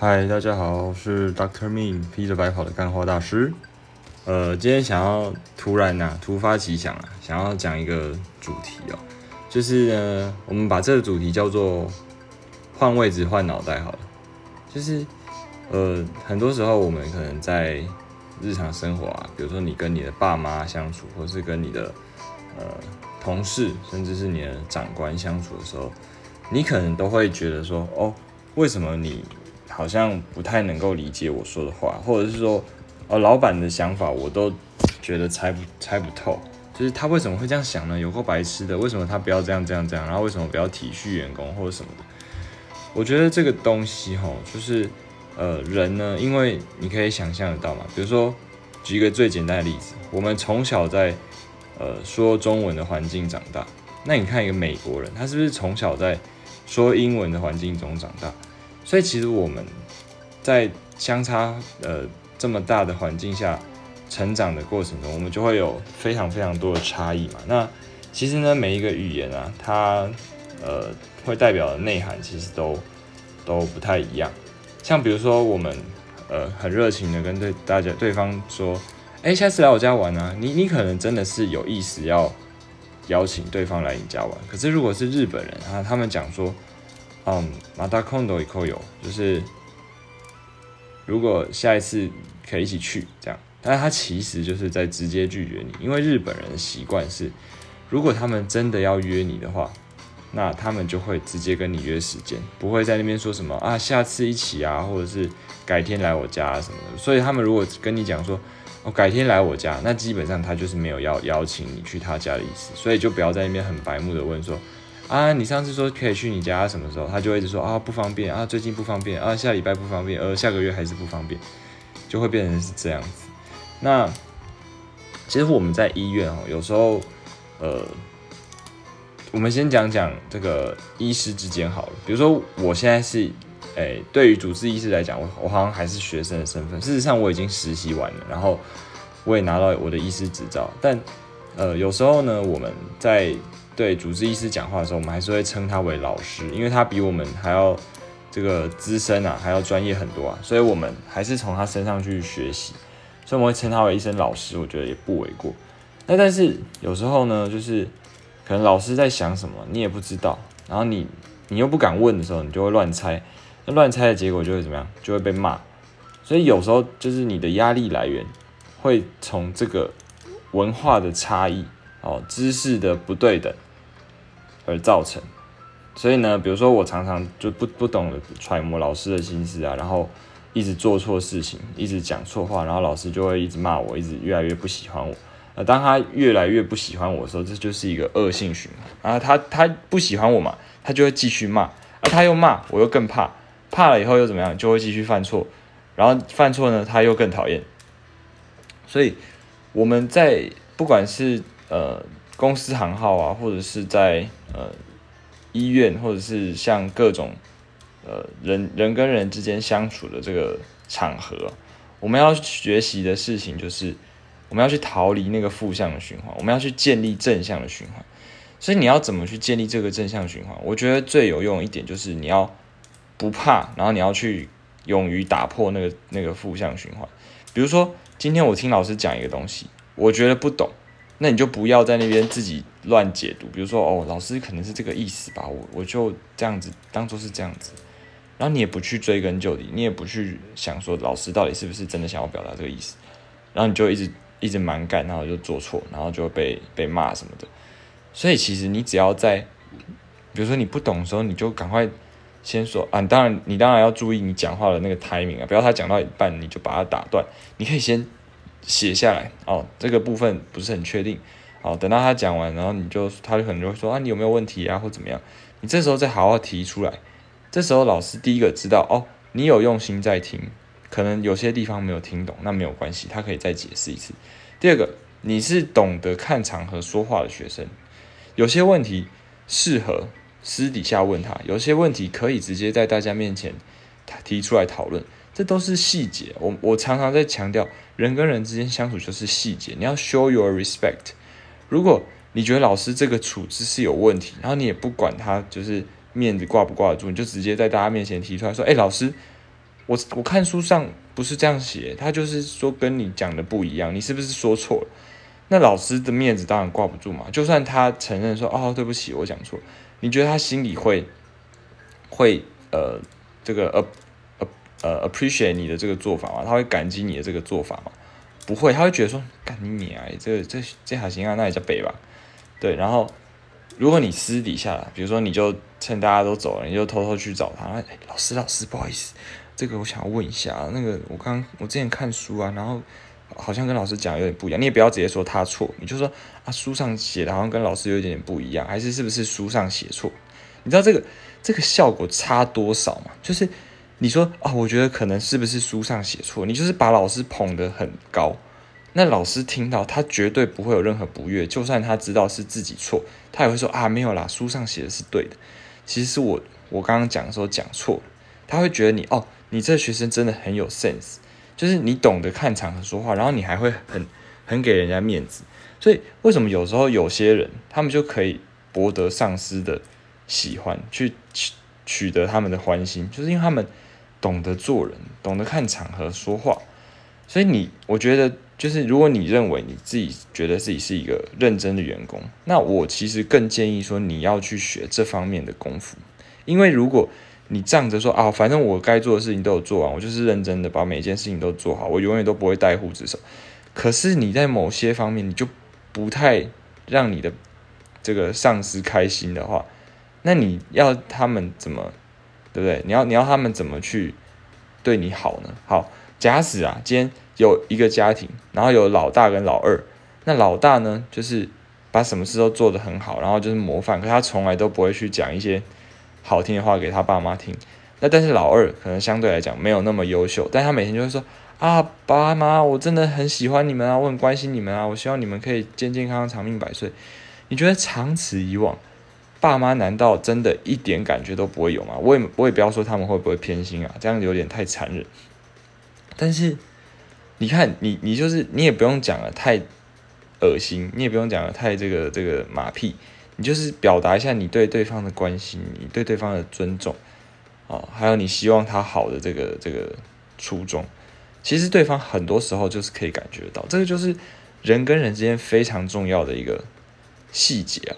嗨，大家好，我是 Doctor Ming，披着白袍的干花大师。呃，今天想要突然呐，突发奇想啊，想要讲一个主题哦，就是呢，我们把这个主题叫做换位置换脑袋好了。就是呃，很多时候我们可能在日常生活啊，比如说你跟你的爸妈相处，或是跟你的呃同事，甚至是你的长官相处的时候，你可能都会觉得说，哦，为什么你好像不太能够理解我说的话，或者是说，哦，老板的想法我都觉得猜不猜不透，就是他为什么会这样想呢？有够白痴的，为什么他不要这样这样这样？然后为什么不要体恤员工或者什么的？我觉得这个东西哈，就是呃，人呢，因为你可以想象得到嘛，比如说举一个最简单的例子，我们从小在呃说中文的环境长大，那你看一个美国人，他是不是从小在说英文的环境中长大？所以其实我们在相差呃这么大的环境下成长的过程中，我们就会有非常非常多的差异嘛。那其实呢，每一个语言啊，它呃。会代表的内涵其实都都不太一样，像比如说我们呃很热情的跟对大家对方说，哎，下次来我家玩啊，你你可能真的是有意思要邀请对方来你家玩，可是如果是日本人啊，他们讲说，嗯，马达空都一口有，就是如果下一次可以一起去这样，但是他其实就是在直接拒绝你，因为日本人的习惯是，如果他们真的要约你的话。那他们就会直接跟你约时间，不会在那边说什么啊，下次一起啊，或者是改天来我家啊什么的。所以他们如果跟你讲说，哦，改天来我家，那基本上他就是没有要邀请你去他家的意思。所以就不要在那边很白目的问说，啊，你上次说可以去你家什么时候？他就一直说啊，不方便啊，最近不方便啊，下礼拜不方便，呃，下个月还是不方便，就会变成是这样子。那其实我们在医院哦，有时候，呃。我们先讲讲这个医师之间好了。比如说，我现在是，诶，对于主治医师来讲，我我好像还是学生的身份。事实上，我已经实习完了，然后我也拿到我的医师执照。但，呃，有时候呢，我们在对主治医师讲话的时候，我们还是会称他为老师，因为他比我们还要这个资深啊，还要专业很多啊。所以我们还是从他身上去学习，所以我们会称他为一声老师，我觉得也不为过。那但是有时候呢，就是。可能老师在想什么，你也不知道，然后你你又不敢问的时候，你就会乱猜，那乱猜的结果就会怎么样？就会被骂。所以有时候就是你的压力来源会从这个文化的差异哦，知识的不对等而造成。所以呢，比如说我常常就不不懂得揣摩老师的心思啊，然后一直做错事情，一直讲错话，然后老师就会一直骂我，一直越来越不喜欢我。当他越来越不喜欢我的时候，这就是一个恶性循环。然后他他不喜欢我嘛，他就会继续骂，啊，他又骂，我又更怕，怕了以后又怎么样，就会继续犯错，然后犯错呢，他又更讨厌。所以我们在不管是呃公司行号啊，或者是在呃医院，或者是像各种呃人人跟人之间相处的这个场合，我们要学习的事情就是。我们要去逃离那个负向的循环，我们要去建立正向的循环。所以你要怎么去建立这个正向循环？我觉得最有用一点就是你要不怕，然后你要去勇于打破那个那个负向循环。比如说，今天我听老师讲一个东西，我觉得不懂，那你就不要在那边自己乱解读。比如说，哦，老师可能是这个意思吧，我我就这样子当做是这样子，然后你也不去追根究底，你也不去想说老师到底是不是真的想要表达这个意思，然后你就一直。一直蛮干，然后就做错，然后就被被骂什么的。所以其实你只要在，比如说你不懂的时候，你就赶快先说啊。当然，你当然要注意你讲话的那个 timing 啊，不要他讲到一半你就把他打断。你可以先写下来哦，这个部分不是很确定。哦，等到他讲完，然后你就他就可能就会说啊，你有没有问题啊，或怎么样？你这时候再好好提出来。这时候老师第一个知道哦，你有用心在听。可能有些地方没有听懂，那没有关系，他可以再解释一次。第二个，你是懂得看场合说话的学生，有些问题适合私底下问他，有些问题可以直接在大家面前提出来讨论，这都是细节。我我常常在强调，人跟人之间相处就是细节，你要 show your respect。如果你觉得老师这个处置是有问题，然后你也不管他就是面子挂不挂得住，你就直接在大家面前提出来说：“哎，老师。”我我看书上不是这样写，他就是说跟你讲的不一样，你是不是说错了？那老师的面子当然挂不住嘛。就算他承认说哦对不起，我讲错，你觉得他心里会会呃这个呃呃 appreciate 你的这个做法嘛？他会感激你的这个做法嘛？不会，他会觉得说干你娘，这这这还行啊，那也叫北吧？对，然后如果你私底下，比如说你就趁大家都走了，你就偷偷去找他，哎，老师老师，不好意思，这个我想要问一下，那个我刚我之前看书啊，然后。好像跟老师讲有点不一样，你也不要直接说他错，你就说啊书上写的好像跟老师有一点点不一样，还是是不是书上写错？你知道这个这个效果差多少吗？就是你说啊，我觉得可能是不是书上写错，你就是把老师捧得很高，那老师听到他绝对不会有任何不悦，就算他知道是自己错，他也会说啊没有啦，书上写的是对的，其实是我我刚刚讲的时候讲错了，他会觉得你哦，你这学生真的很有 sense。就是你懂得看场合说话，然后你还会很很给人家面子，所以为什么有时候有些人他们就可以博得上司的喜欢，去取取得他们的欢心，就是因为他们懂得做人，懂得看场合说话。所以你，我觉得就是如果你认为你自己觉得自己是一个认真的员工，那我其实更建议说你要去学这方面的功夫，因为如果。你仗着说啊，反正我该做的事情都有做完，我就是认真的把每件事情都做好，我永远都不会带护职手。可是你在某些方面，你就不太让你的这个上司开心的话，那你要他们怎么，对不对？你要你要他们怎么去对你好呢？好，假使啊，今天有一个家庭，然后有老大跟老二，那老大呢，就是把什么事都做得很好，然后就是模范，可他从来都不会去讲一些。好听的话给他爸妈听，那但是老二可能相对来讲没有那么优秀，但他每天就会说啊，爸妈，我真的很喜欢你们啊，我很关心你们啊，我希望你们可以健健康康、长命百岁。你觉得长此以往，爸妈难道真的一点感觉都不会有吗？我也我也不要说他们会不会偏心啊，这样有点太残忍。但是你看，你你就是你也不用讲了太恶心，你也不用讲了太这个这个马屁。你就是表达一下你对对方的关心，你对对方的尊重，哦，还有你希望他好的这个这个初衷，其实对方很多时候就是可以感觉到，这个就是人跟人之间非常重要的一个细节啊。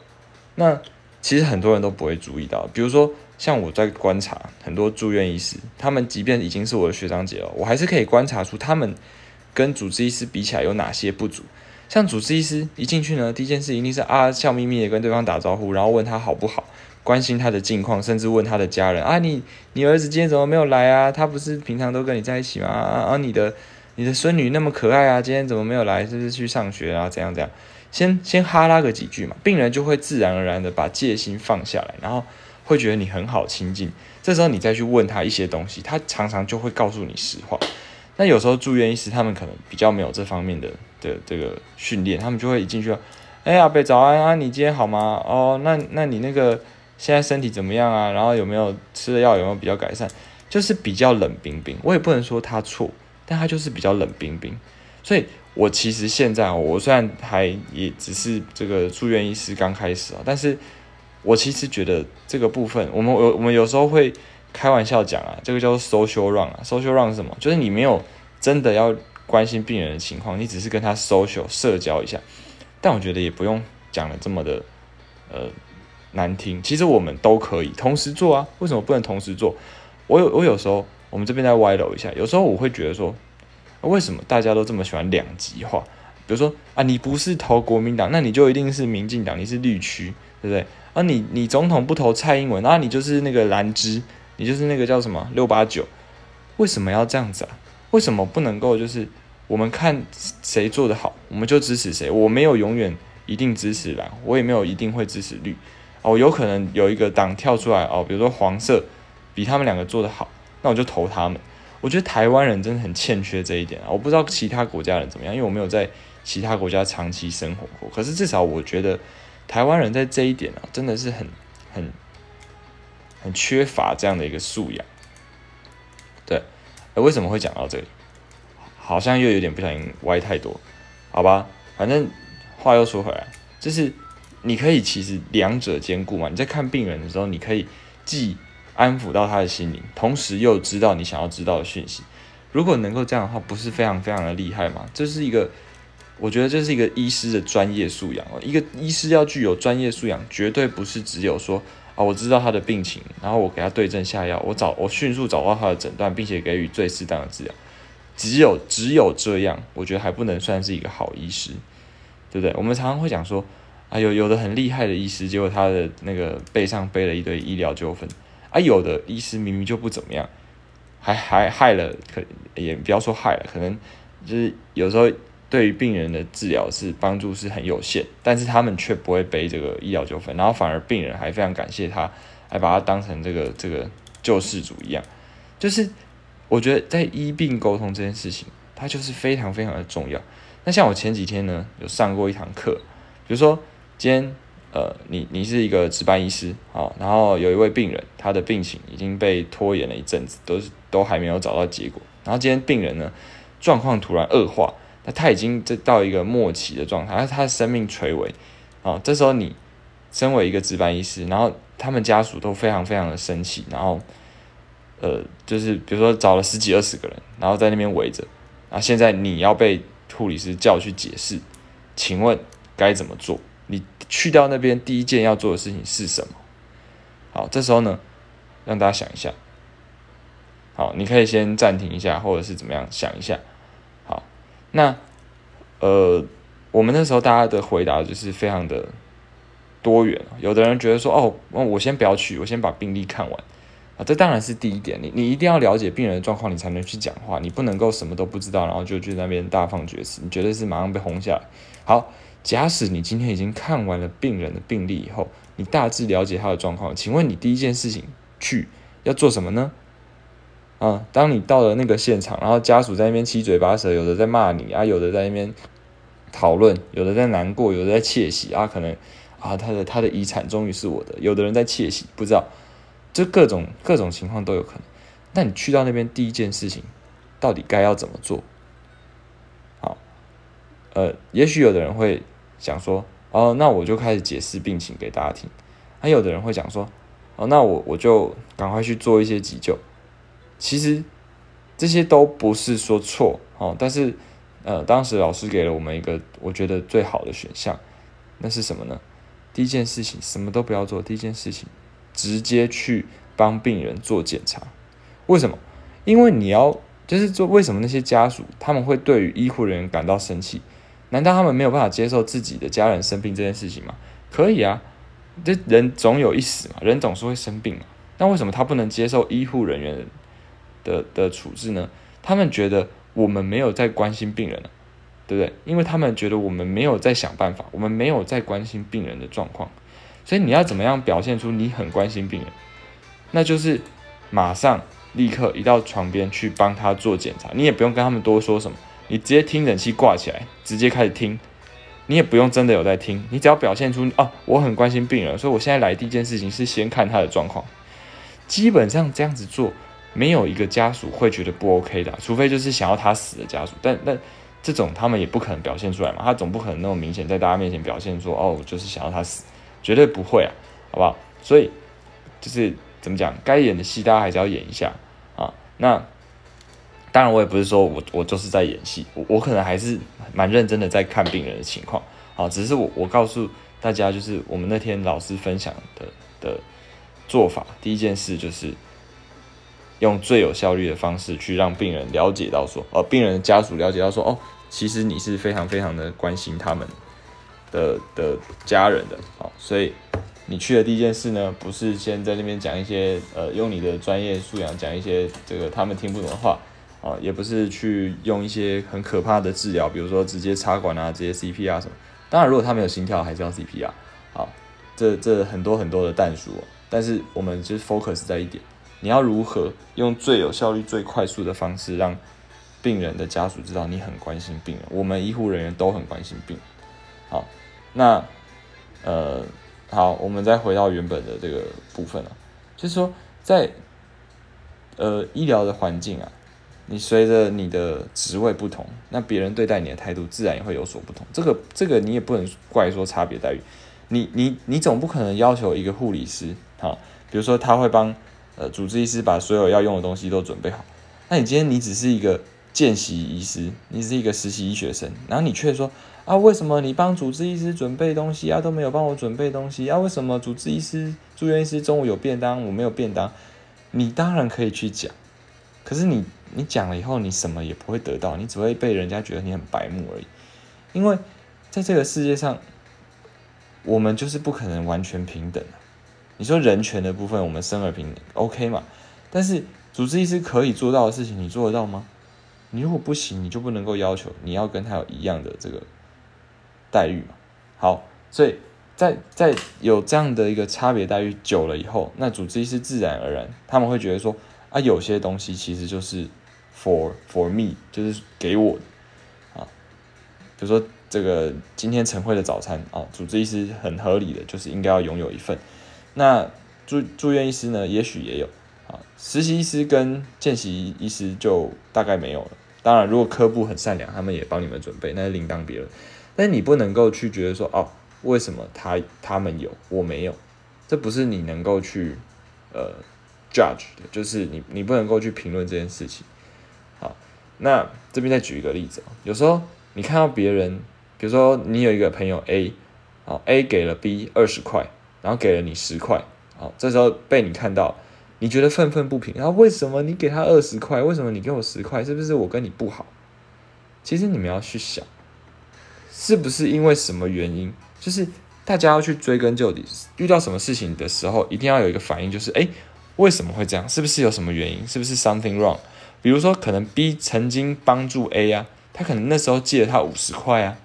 那其实很多人都不会注意到，比如说像我在观察很多住院医师，他们即便已经是我的学长姐了，我还是可以观察出他们跟主治医师比起来有哪些不足。像主治医师一进去呢，第一件事一定是啊笑眯眯的跟对方打招呼，然后问他好不好，关心他的近况，甚至问他的家人啊，你你儿子今天怎么没有来啊？他不是平常都跟你在一起吗？啊，你的你的孙女那么可爱啊，今天怎么没有来？是不是去上学啊？怎样怎样？先先哈拉个几句嘛，病人就会自然而然的把戒心放下来，然后会觉得你很好亲近。这时候你再去问他一些东西，他常常就会告诉你实话。那有时候住院医师他们可能比较没有这方面的。的这个训练，他们就会一进去，哎呀，贝早安啊，你今天好吗？哦，那那你那个现在身体怎么样啊？然后有没有吃的药有没有比较改善？就是比较冷冰冰。我也不能说他错，但他就是比较冷冰冰。所以我其实现在我虽然还也只是这个住院医师刚开始啊，但是我其实觉得这个部分，我们我我们有时候会开玩笑讲啊，这个叫做 social run 啊，social run 是什么？就是你没有真的要。关心病人的情况，你只是跟他 social 社交一下，但我觉得也不用讲的这么的呃难听。其实我们都可以同时做啊，为什么不能同时做？我有我有时候我们这边在歪楼一下，有时候我会觉得说，为什么大家都这么喜欢两极化？比如说啊，你不是投国民党，那你就一定是民进党，你是绿区，对不对？啊，你你总统不投蔡英文，那你就是那个蓝芝，你就是那个叫什么六八九？为什么要这样子啊？为什么不能够就是我们看谁做的好，我们就支持谁？我没有永远一定支持蓝，我也没有一定会支持绿。哦，有可能有一个党跳出来哦，比如说黄色比他们两个做的好，那我就投他们。我觉得台湾人真的很欠缺这一点啊！我不知道其他国家人怎么样，因为我没有在其他国家长期生活过。可是至少我觉得台湾人在这一点啊，真的是很很很缺乏这样的一个素养。对。为什么会讲到这里？好像又有点不小心歪太多，好吧？反正话又说回来，就是你可以其实两者兼顾嘛。你在看病人的时候，你可以既安抚到他的心灵，同时又知道你想要知道的讯息。如果能够这样的话，不是非常非常的厉害吗？这是一个，我觉得这是一个医师的专业素养哦。一个医师要具有专业素养，绝对不是只有说啊，我知道他的病情，然后我给他对症下药，我找我迅速找到他的诊断，并且给予最适当的治疗。只有只有这样，我觉得还不能算是一个好医师，对不对？我们常常会讲说，啊，有有的很厉害的医师，结果他的那个背上背了一堆医疗纠纷，啊，有的医师明明就不怎么样。还还害了，可也不要说害了，可能就是有时候对于病人的治疗是帮助是很有限，但是他们却不会背这个医疗纠纷，然后反而病人还非常感谢他，还把他当成这个这个救世主一样。就是我觉得在医病沟通这件事情，它就是非常非常的重要。那像我前几天呢，有上过一堂课，比如说今天。呃，你你是一个值班医师啊，然后有一位病人，他的病情已经被拖延了一阵子，都是都还没有找到结果。然后今天病人呢，状况突然恶化，那他已经这到一个末期的状态，他的生命垂危啊。这时候你身为一个值班医师，然后他们家属都非常非常的生气，然后呃，就是比如说找了十几二十个人，然后在那边围着，啊，现在你要被护理师叫去解释，请问该怎么做？去掉那边第一件要做的事情是什么？好，这时候呢，让大家想一下。好，你可以先暂停一下，或者是怎么样想一下。好，那呃，我们那时候大家的回答就是非常的多元。有的人觉得说，哦，我先不要去，我先把病历看完。啊，这当然是第一点。你你一定要了解病人的状况，你才能去讲话。你不能够什么都不知道，然后就去那边大放厥词，你绝对是马上被轰下来。好。假使你今天已经看完了病人的病历以后，你大致了解他的状况，请问你第一件事情去要做什么呢？啊，当你到了那个现场，然后家属在那边七嘴八舌，有的在骂你啊，有的在那边讨论，有的在难过，有的在窃喜啊，可能啊他的他的遗产终于是我的，有的人在窃喜，不知道，就各种各种情况都有可能。那你去到那边第一件事情，到底该要怎么做？好，呃，也许有的人会。想说哦，那我就开始解释病情给大家听。还有的人会讲说，哦，那我我就赶快去做一些急救。其实这些都不是说错哦，但是呃，当时老师给了我们一个我觉得最好的选项，那是什么呢？第一件事情什么都不要做，第一件事情直接去帮病人做检查。为什么？因为你要就是做为什么那些家属他们会对于医护人员感到生气？难道他们没有办法接受自己的家人生病这件事情吗？可以啊，这人总有一死嘛，人总是会生病嘛。那为什么他不能接受医护人员的的处置呢？他们觉得我们没有在关心病人，对不对？因为他们觉得我们没有在想办法，我们没有在关心病人的状况。所以你要怎么样表现出你很关心病人？那就是马上立刻移到床边去帮他做检查，你也不用跟他们多说什么。你直接听诊器挂起来，直接开始听，你也不用真的有在听，你只要表现出哦，我很关心病人，所以我现在来第一件事情是先看他的状况。基本上这样子做，没有一个家属会觉得不 OK 的，除非就是想要他死的家属，但但这种他们也不可能表现出来嘛，他总不可能那么明显在大家面前表现说哦，就是想要他死，绝对不会啊，好不好？所以就是怎么讲，该演的戏大家还是要演一下啊，那。当然，我也不是说我我就是在演戏，我我可能还是蛮认真的在看病人的情况，啊，只是我我告诉大家，就是我们那天老师分享的的做法，第一件事就是用最有效率的方式去让病人了解到说，呃，病人的家属了解到说，哦，其实你是非常非常的关心他们的的家人的，好，所以你去的第一件事呢，不是先在那边讲一些呃，用你的专业素养讲一些这个他们听不懂的话。啊，也不是去用一些很可怕的治疗，比如说直接插管啊，直接 CPR 什么。当然，如果他没有心跳，还是要 CPR。好，这这很多很多的弹数。但是我们就是 focus 在一点，你要如何用最有效率、最快速的方式，让病人的家属知道你很关心病人，我们医护人员都很关心病。好，那呃，好，我们再回到原本的这个部分啊，就是说在呃医疗的环境啊。你随着你的职位不同，那别人对待你的态度自然也会有所不同。这个这个你也不能怪说差别待遇。你你你总不可能要求一个护理师，哈，比如说他会帮呃主治医师把所有要用的东西都准备好。那你今天你只是一个见习医师，你是一个实习医学生，然后你却说啊，为什么你帮主治医师准备东西啊都没有帮我准备东西啊？为什么主治医师、住院医师中午有便当，我没有便当？你当然可以去讲，可是你你讲了以后，你什么也不会得到，你只会被人家觉得你很白目而已。因为在这个世界上，我们就是不可能完全平等的你说人权的部分，我们生而平等，OK 嘛？但是主治医师可以做到的事情，你做得到吗？你如果不行，你就不能够要求你要跟他有一样的这个待遇嘛。好，所以在在有这样的一个差别待遇久了以后，那主治医师自然而然他们会觉得说啊，有些东西其实就是 for for me，就是给我啊，比如说这个今天晨会的早餐啊，主治医师很合理的就是应该要拥有一份。那住住院医师呢，也许也有啊，实习医师跟见习医师就大概没有了。当然，如果科部很善良，他们也帮你们准备，那是另当别论。但是你不能够去觉得说，哦，为什么他他们有，我没有？这不是你能够去呃 judge 的，就是你你不能够去评论这件事情。好，那这边再举一个例子啊，有时候你看到别人，比如说你有一个朋友 A，好，A 给了 B 二十块，然后给了你十块，好，这时候被你看到。你觉得愤愤不平，然后为什么你给他二十块，为什么你给我十块？是不是我跟你不好？其实你们要去想，是不是因为什么原因？就是大家要去追根究底，遇到什么事情的时候，一定要有一个反应，就是哎，为什么会这样？是不是有什么原因？是不是 something wrong？比如说，可能 B 曾经帮助 A 啊，他可能那时候借了他五十块啊，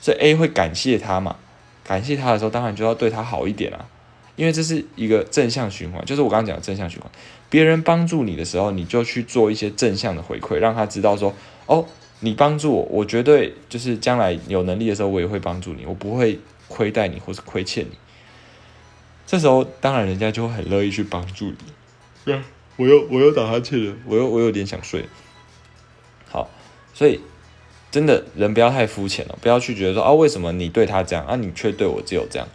所以 A 会感谢他嘛？感谢他的时候，当然就要对他好一点啊。因为这是一个正向循环，就是我刚刚讲的正向循环。别人帮助你的时候，你就去做一些正向的回馈，让他知道说：“哦，你帮助我，我绝对就是将来有能力的时候，我也会帮助你，我不会亏待你或是亏欠你。”这时候，当然人家就会很乐意去帮助你。对，我又我又打哈欠了，我又我有点想睡。好，所以真的人不要太肤浅了，不要去觉得说：“啊，为什么你对他这样，啊，你却对我只有这样？”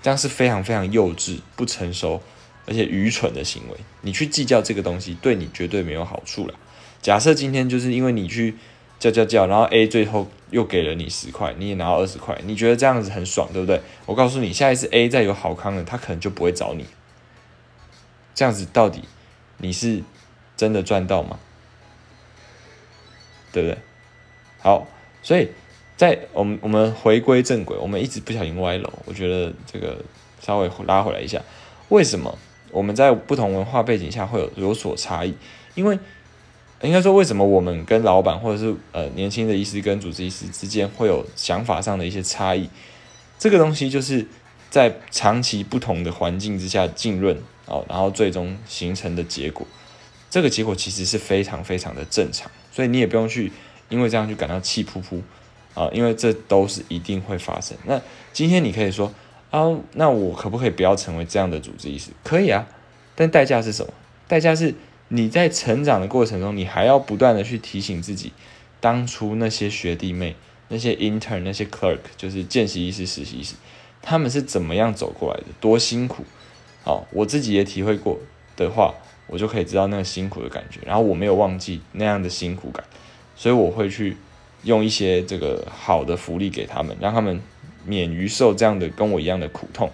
这样是非常非常幼稚、不成熟，而且愚蠢的行为。你去计较这个东西，对你绝对没有好处了。假设今天就是因为你去叫叫叫，然后 A 最后又给了你十块，你也拿到二十块，你觉得这样子很爽，对不对？我告诉你，下一次 A 再有好康了，他可能就不会找你。这样子到底你是真的赚到吗？对不对？好，所以。在我们我们回归正轨，我们一直不小心歪楼，我觉得这个稍微拉回来一下。为什么我们在不同文化背景下会有有所差异？因为应该说，为什么我们跟老板或者是呃年轻的医师跟主治医师之间会有想法上的一些差异？这个东西就是在长期不同的环境之下浸润哦，然后最终形成的结果。这个结果其实是非常非常的正常，所以你也不用去因为这样去感到气扑扑。啊，因为这都是一定会发生。那今天你可以说啊，那我可不可以不要成为这样的主治医师？可以啊，但代价是什么？代价是你在成长的过程中，你还要不断的去提醒自己，当初那些学弟妹、那些 intern、那些 clerk，就是见习医师、实习医师，他们是怎么样走过来的，多辛苦。好，我自己也体会过的话，我就可以知道那个辛苦的感觉。然后我没有忘记那样的辛苦感，所以我会去。用一些这个好的福利给他们，让他们免于受这样的跟我一样的苦痛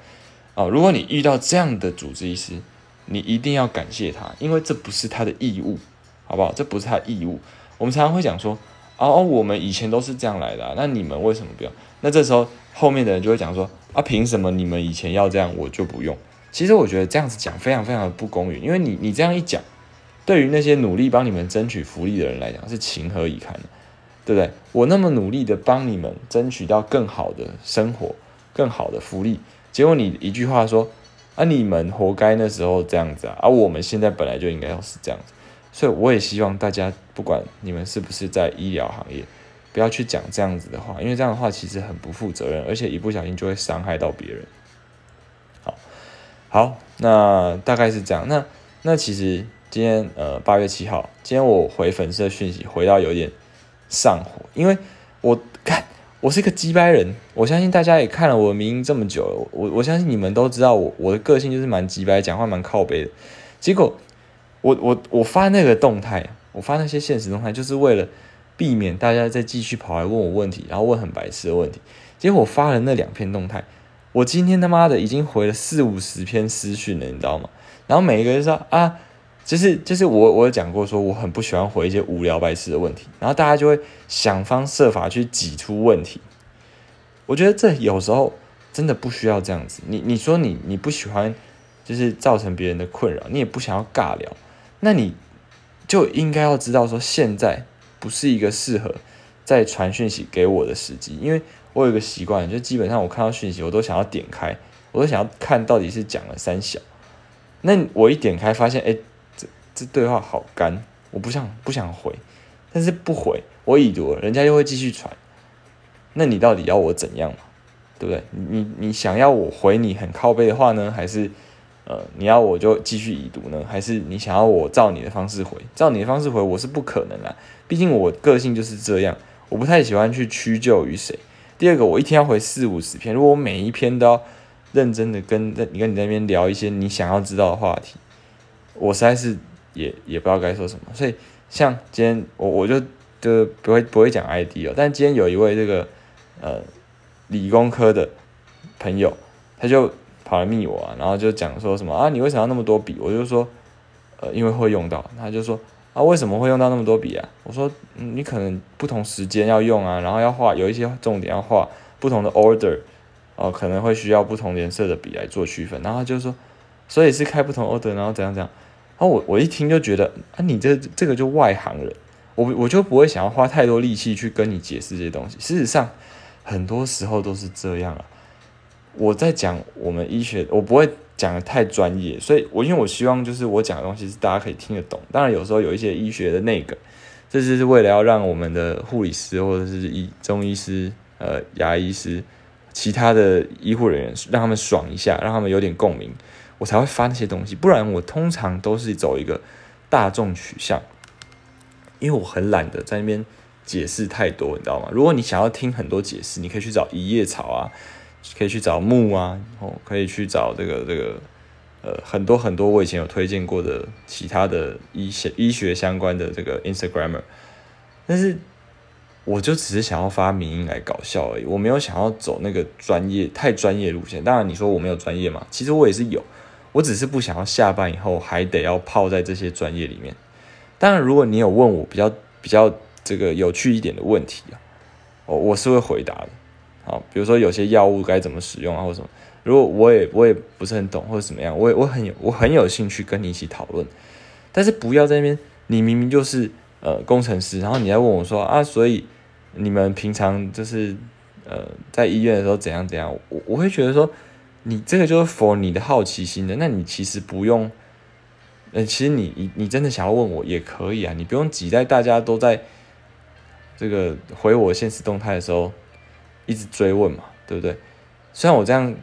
啊！如果你遇到这样的主治医师，你一定要感谢他，因为这不是他的义务，好不好？这不是他义务。我们常常会讲说，哦，我们以前都是这样来的，那你们为什么不要？那这时候后面的人就会讲说，啊，凭什么你们以前要这样，我就不用？其实我觉得这样子讲非常非常的不公允，因为你你这样一讲，对于那些努力帮你们争取福利的人来讲，是情何以堪的。对不对？我那么努力的帮你们争取到更好的生活、更好的福利，结果你一句话说啊，你们活该那时候这样子啊，而我们现在本来就应该要是这样子，所以我也希望大家不管你们是不是在医疗行业，不要去讲这样子的话，因为这样的话其实很不负责任，而且一不小心就会伤害到别人。好，好，那大概是这样。那那其实今天呃八月七号，今天我回粉丝的讯息回到有点。上火，因为我看我是一个鸡掰人，我相信大家也看了我的名这么久了，我我相信你们都知道我我的个性就是蛮鸡掰，讲话蛮靠背的。结果我我我发那个动态，我发那些现实动态，就是为了避免大家再继续跑来问我问题，然后问很白痴的问题。结果我发了那两篇动态，我今天他妈的已经回了四五十篇私讯了，你知道吗？然后每一个人说啊，就是就是我我有讲过说我很不喜欢回一些无聊白痴的问题，然后大家就会想方设法去挤出问题。我觉得这有时候真的不需要这样子。你你说你你不喜欢，就是造成别人的困扰，你也不想要尬聊，那你就应该要知道说现在不是一个适合再传讯息给我的时机，因为。我有一个习惯，就基本上我看到讯息，我都想要点开，我都想要看到底是讲了三小。那我一点开，发现哎，这对话好干，我不想不想回，但是不回，我已读了，人家又会继续传。那你到底要我怎样嘛？对不对？你你想要我回你很靠背的话呢，还是呃你要我就继续已读呢？还是你想要我照你的方式回？照你的方式回，我是不可能啦，毕竟我个性就是这样，我不太喜欢去屈就于谁。第二个，我一天要回四五十篇，如果我每一篇都要认真的跟在你跟你那边聊一些你想要知道的话题，我实在是也也不知道该说什么。所以像今天我我就就不会不会讲 ID 哦，但今天有一位这个呃理工科的朋友，他就跑来密我啊，然后就讲说什么啊，你为什么要那么多笔？我就说呃，因为会用到，他就说。啊，为什么会用到那么多笔啊？我说，嗯，你可能不同时间要用啊，然后要画有一些重点要画不同的 order，哦，可能会需要不同颜色的笔来做区分。然后他就说，所以是开不同 order，然后怎样怎样。然后我我一听就觉得，啊，你这这个就外行人，我我就不会想要花太多力气去跟你解释这些东西。事实上，很多时候都是这样啊。我在讲我们医学，我不会。讲的太专业，所以我因为我希望就是我讲的东西是大家可以听得懂。当然有时候有一些医学的那个，这就是为了要让我们的护理师或者是医中医师、呃牙医师、其他的医护人员让他们爽一下，让他们有点共鸣，我才会发那些东西。不然我通常都是走一个大众取向，因为我很懒得在那边解释太多，你知道吗？如果你想要听很多解释，你可以去找一叶草啊。可以去找木啊，哦，可以去找这个这个，呃，很多很多我以前有推荐过的其他的医学医学相关的这个 Instagramer，但是我就只是想要发名音来搞笑而已，我没有想要走那个专业太专业路线。当然你说我没有专业嘛，其实我也是有，我只是不想要下班以后还得要泡在这些专业里面。当然，如果你有问我比较比较这个有趣一点的问题啊，我我是会回答的。好，比如说有些药物该怎么使用啊，或什么，如果我也我也不是很懂或者怎么样，我也我很有我很有兴趣跟你一起讨论，但是不要在那边，你明明就是呃工程师，然后你在问我说啊，所以你们平常就是呃在医院的时候怎样怎样，我我会觉得说你这个就是 for 你的好奇心的，那你其实不用，呃，其实你你你真的想要问我也可以啊，你不用挤在大家都在这个回我现实动态的时候。一直追问嘛，对不对？虽然我这样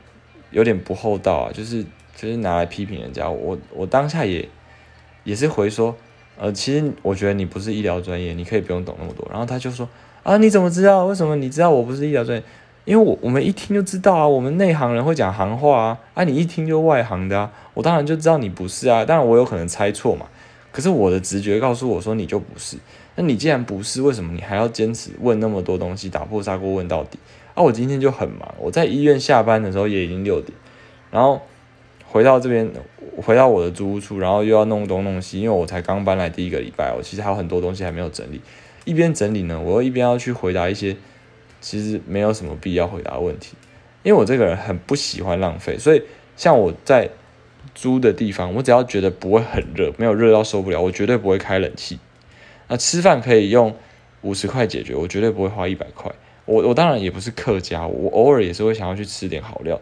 有点不厚道啊，就是就是拿来批评人家。我我当下也也是回说，呃，其实我觉得你不是医疗专业，你可以不用懂那么多。然后他就说，啊，你怎么知道？为什么你知道我不是医疗专业？因为我我们一听就知道啊，我们内行人会讲行话啊，啊，你一听就外行的啊，我当然就知道你不是啊。当然我有可能猜错嘛，可是我的直觉告诉我说你就不是。那你既然不是，为什么你还要坚持问那么多东西，打破砂锅问到底？啊，我今天就很忙，我在医院下班的时候也已经六点，然后回到这边，回到我的租屋处，然后又要弄东弄西，因为我才刚搬来第一个礼拜，我其实还有很多东西还没有整理。一边整理呢，我又一边要去回答一些其实没有什么必要回答问题，因为我这个人很不喜欢浪费，所以像我在租的地方，我只要觉得不会很热，没有热到受不了，我绝对不会开冷气。那吃饭可以用五十块解决，我绝对不会花一百块。我我当然也不是客家，我偶尔也是会想要去吃点好料，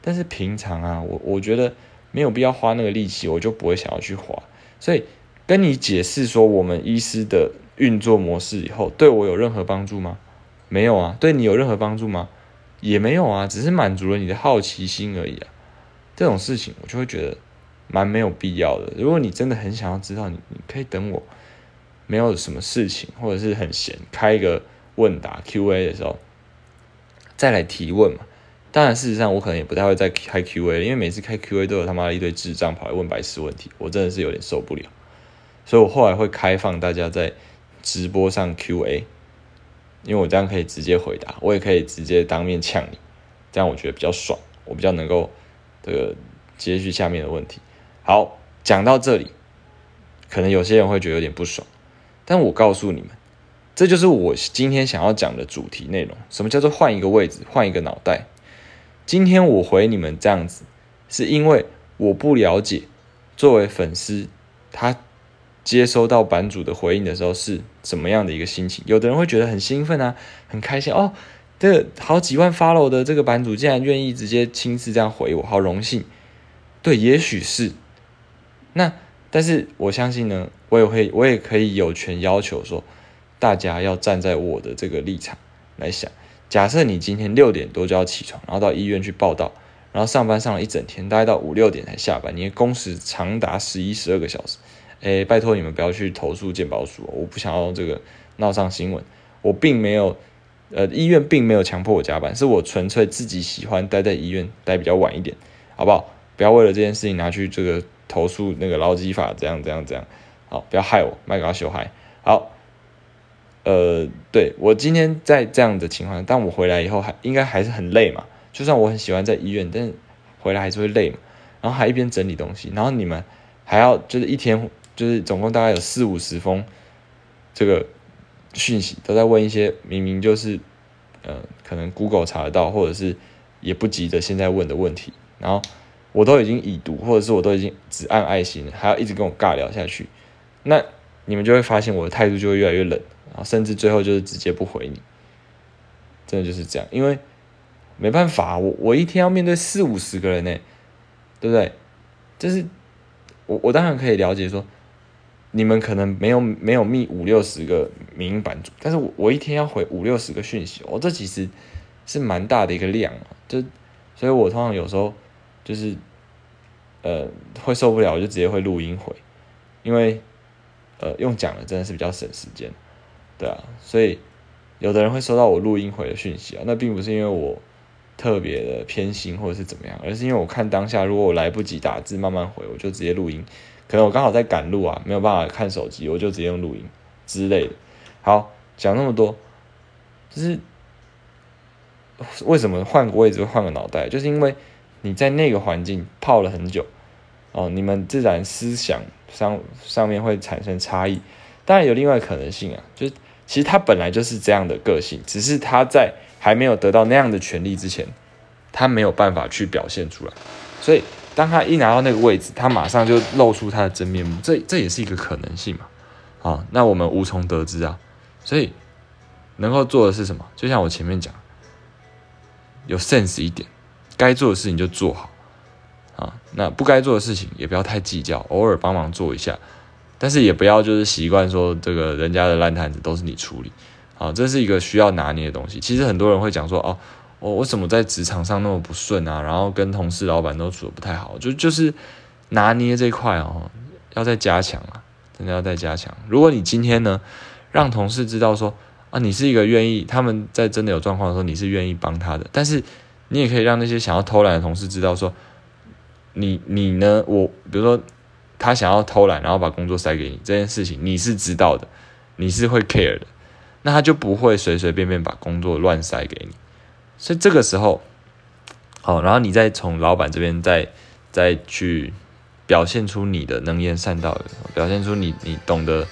但是平常啊，我我觉得没有必要花那个力气，我就不会想要去花。所以跟你解释说我们医师的运作模式以后，对我有任何帮助吗？没有啊。对你有任何帮助吗？也没有啊，只是满足了你的好奇心而已啊。这种事情我就会觉得蛮没有必要的。如果你真的很想要知道，你你可以等我没有什么事情或者是很闲开一个。问答 Q&A 的时候，再来提问嘛。当然，事实上我可能也不太会再开 Q&A，因为每次开 Q&A 都有他妈一堆智障跑来问白痴问题，我真的是有点受不了。所以我后来会开放大家在直播上 Q&A，因为我这样可以直接回答，我也可以直接当面呛你，这样我觉得比较爽，我比较能够这个接续下面的问题。好，讲到这里，可能有些人会觉得有点不爽，但我告诉你们，这就是我今天想要讲的主题内容。什么叫做换一个位置，换一个脑袋？今天我回你们这样子，是因为我不了解作为粉丝他。接收到版主的回应的时候是怎么样的一个心情？有的人会觉得很兴奋啊，很开心哦，这好几万 follow 的这个版主竟然愿意直接亲自这样回我，好荣幸。对，也许是。那但是我相信呢，我也会，我也可以有权要求说，大家要站在我的这个立场来想。假设你今天六点多就要起床，然后到医院去报道，然后上班上了一整天，大概到五六点才下班，你的工时长达十一、十二个小时。哎，拜托你们不要去投诉鉴宝署，我不想要这个闹上新闻。我并没有，呃，医院并没有强迫我加班，是我纯粹自己喜欢待在医院待比较晚一点，好不好？不要为了这件事情拿去这个投诉那个劳基法，这样这样这样，好，不要害我，麦克修害。好，呃，对我今天在这样的情况，但我回来以后还应该还是很累嘛。就算我很喜欢在医院，但是回来还是会累嘛。然后还一边整理东西，然后你们还要就是一天。就是总共大概有四五十封这个讯息，都在问一些明明就是，呃，可能 Google 查得到，或者是也不急着现在问的问题，然后我都已经已读，或者是我都已经只按爱心，还要一直跟我尬聊下去，那你们就会发现我的态度就会越来越冷，然后甚至最后就是直接不回你，真的就是这样，因为没办法，我我一天要面对四五十个人呢，对不对？就是我我当然可以了解说。你们可能没有没有密五六十个民营版主，但是我我一天要回五六十个讯息，哦，这其实是蛮大的一个量啊，就所以我通常有时候就是呃会受不了，我就直接会录音回，因为呃用讲的真的是比较省时间，对啊，所以有的人会收到我录音回的讯息啊，那并不是因为我特别的偏心或者是怎么样，而是因为我看当下如果我来不及打字慢慢回，我就直接录音。可能我刚好在赶路啊，没有办法看手机，我就直接用录音之类的。好，讲那么多，就是为什么换个位置换个脑袋，就是因为你在那个环境泡了很久哦，你们自然思想上上面会产生差异。当然有另外可能性啊，就是其实他本来就是这样的个性，只是他在还没有得到那样的权利之前，他没有办法去表现出来，所以。当他一拿到那个位置，他马上就露出他的真面目，这这也是一个可能性嘛？啊，那我们无从得知啊。所以能够做的是什么？就像我前面讲，有 sense 一点，该做的事情就做好啊。那不该做的事情也不要太计较，偶尔帮忙做一下，但是也不要就是习惯说这个人家的烂摊子都是你处理啊，这是一个需要拿捏的东西。其实很多人会讲说哦。我为什么在职场上那么不顺啊？然后跟同事、老板都处的不太好，就就是拿捏这块哦，要再加强啊，真的要再加强。如果你今天呢，让同事知道说啊，你是一个愿意他们在真的有状况的时候，你是愿意帮他的，但是你也可以让那些想要偷懒的同事知道说，你你呢，我比如说他想要偷懒，然后把工作塞给你这件事情，你是知道的，你是会 care 的，那他就不会随随便便把工作乱塞给你。所以这个时候，好，然后你再从老板这边再再去表现出你的能言善道，表现出你你懂得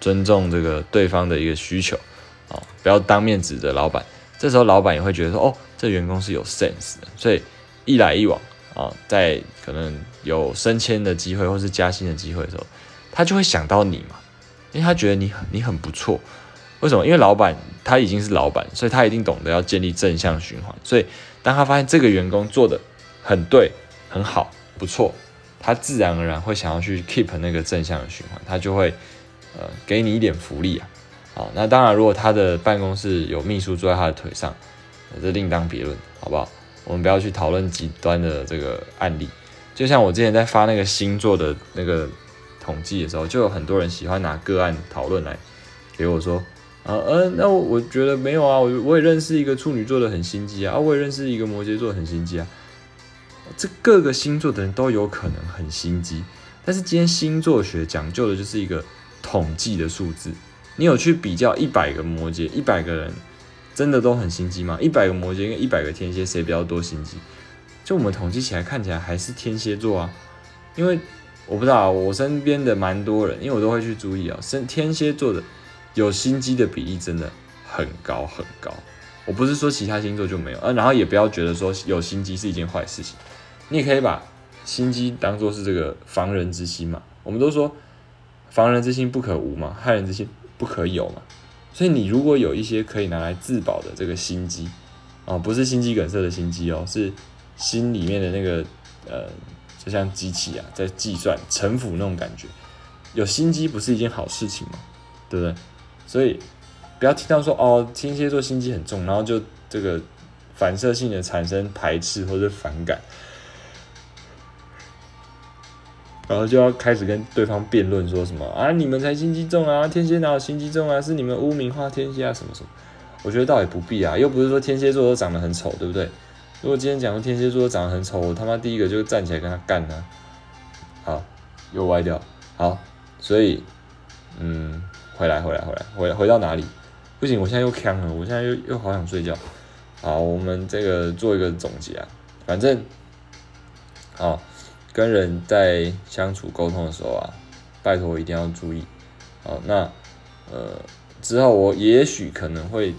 尊重这个对方的一个需求，哦，不要当面指责老板。这时候老板也会觉得说，哦，这员工是有 sense 的。所以一来一往啊，在可能有升迁的机会或是加薪的机会的时候，他就会想到你嘛，因为他觉得你很你很不错。为什么？因为老板他已经是老板，所以他一定懂得要建立正向循环。所以当他发现这个员工做的很对、很好、不错，他自然而然会想要去 keep 那个正向的循环，他就会呃给你一点福利啊。好，那当然，如果他的办公室有秘书坐在他的腿上，这另当别论，好不好？我们不要去讨论极端的这个案例。就像我之前在发那个星座的那个统计的时候，就有很多人喜欢拿个案讨论来给我说。啊，嗯，那我我觉得没有啊，我我也认识一个处女座的很心机啊，啊，我也认识一个摩羯座很心机啊，这各个星座的人都有可能很心机，但是今天星座学讲究的就是一个统计的数字。你有去比较一百个摩羯，一百个人真的都很心机吗？一百个摩羯跟一百个天蝎，谁比较多心机？就我们统计起来，看起来还是天蝎座啊。因为我不知道，我身边的蛮多人，因为我都会去注意啊，身天蝎座的有心机的比例真的很高很高。我不是说其他星座就没有，呃，然后也不要觉得说有心机是一件坏事情。你也可以把心机当做是这个防人之心嘛。我们都说防人之心不可无嘛，害人之心。不可有嘛？所以你如果有一些可以拿来自保的这个心机，哦，不是心肌梗塞的心机哦，是心里面的那个呃，就像机器啊，在计算城府那种感觉。有心机不是一件好事情嘛？对不对？所以不要听到说哦，天蝎座心机很重，然后就这个反射性的产生排斥或者反感。然后就要开始跟对方辩论，说什么啊？你们才心机重啊！天蝎哪有心机重啊？是你们污名化天蝎啊？什么什么？我觉得倒也不必啊，又不是说天蝎座都长得很丑，对不对？如果今天讲说天蝎座长得很丑，我他妈第一个就站起来跟他干呢。好，又歪掉。好，所以，嗯，回来，回来，回来，回回到哪里？不行，我现在又呛了，我现在又又好想睡觉。好，我们这个做一个总结啊，反正，好。跟人在相处沟通的时候啊，拜托一定要注意。好，那呃之后我也许可能会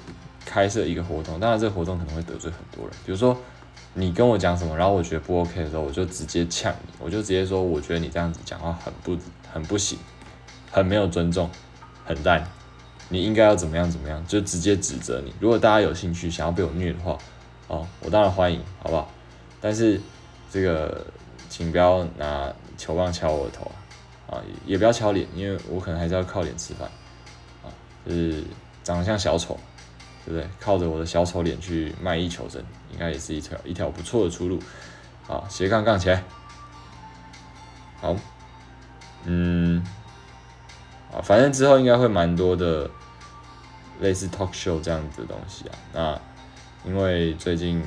开设一个活动，当然这个活动可能会得罪很多人。比如说你跟我讲什么，然后我觉得不 OK 的时候，我就直接呛你，我就直接说我觉得你这样子讲话很不很不行，很没有尊重，很烂，你应该要怎么样怎么样，就直接指责你。如果大家有兴趣想要被我虐的话，哦，我当然欢迎，好不好？但是这个。请不要拿球棒敲我的头啊！也不要敲脸，因为我可能还是要靠脸吃饭啊。就是长得像小丑，对不对？靠着我的小丑脸去卖艺求生，应该也是一条一条不错的出路。好，斜杠杠起来。好，嗯，啊，反正之后应该会蛮多的类似 talk show 这样子的东西啊。那因为最近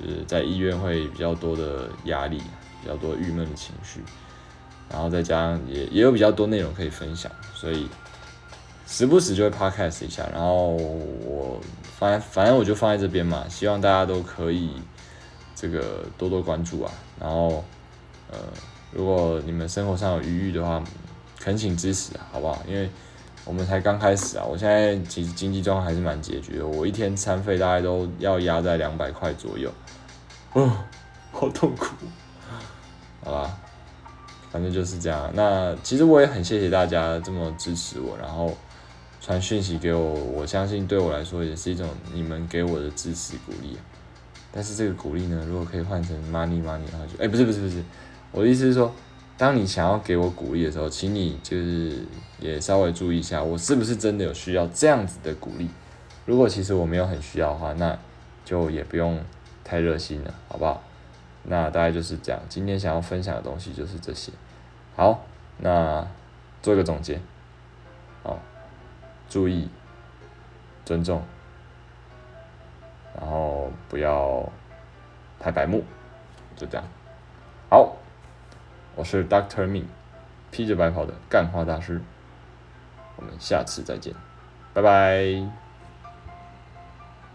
就是在医院会比较多的压力。比较多郁闷的情绪，然后再加上也也有比较多内容可以分享，所以时不时就会 podcast 一下。然后我反反正我就放在这边嘛，希望大家都可以这个多多关注啊。然后呃，如果你们生活上有余裕的话，恳请支持啊，好不好？因为我们才刚开始啊，我现在其实经济状况还是蛮拮据的，我一天餐费大概都要压在两百块左右，哦，好痛苦。好吧，反正就是这样。那其实我也很谢谢大家这么支持我，然后传讯息给我。我相信对我来说也是一种你们给我的支持鼓励。但是这个鼓励呢，如果可以换成 money money 的话，就哎不是不是不是，我的意思是说，当你想要给我鼓励的时候，请你就是也稍微注意一下，我是不是真的有需要这样子的鼓励。如果其实我没有很需要的话，那就也不用太热心了，好不好？那大概就是这样，今天想要分享的东西就是这些。好，那做一个总结。好，注意尊重，然后不要太白目，就这样。好，我是 Doctor Me，披着白袍的干花大师。我们下次再见，拜拜。